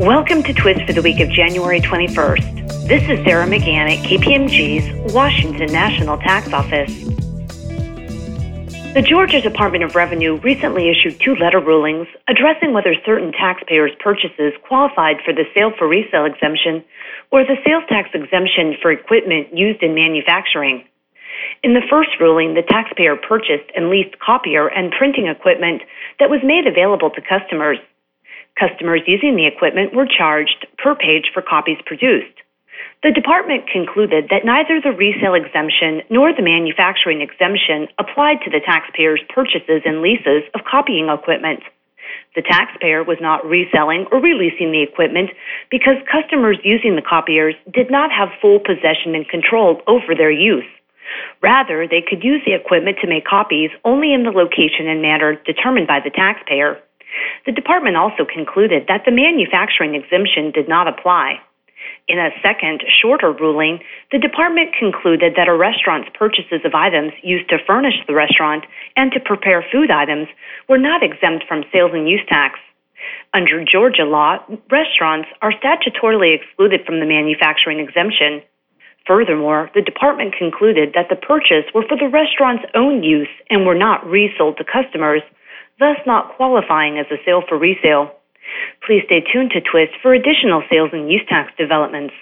Welcome to Twist for the week of January 21st. This is Sarah McGahan at KPMG's Washington National Tax Office. The Georgia Department of Revenue recently issued two letter rulings addressing whether certain taxpayers' purchases qualified for the sale for resale exemption or the sales tax exemption for equipment used in manufacturing. In the first ruling, the taxpayer purchased and leased copier and printing equipment that was made available to customers. Customers using the equipment were charged per page for copies produced. The department concluded that neither the resale exemption nor the manufacturing exemption applied to the taxpayer's purchases and leases of copying equipment. The taxpayer was not reselling or releasing the equipment because customers using the copiers did not have full possession and control over their use. Rather, they could use the equipment to make copies only in the location and manner determined by the taxpayer. The department also concluded that the manufacturing exemption did not apply. In a second, shorter ruling, the department concluded that a restaurant's purchases of items used to furnish the restaurant and to prepare food items were not exempt from sales and use tax. Under Georgia law, restaurants are statutorily excluded from the manufacturing exemption. Furthermore, the department concluded that the purchase were for the restaurant's own use and were not resold to customers, thus not qualifying as a sale for resale. Please stay tuned to Twist for additional sales and use tax developments.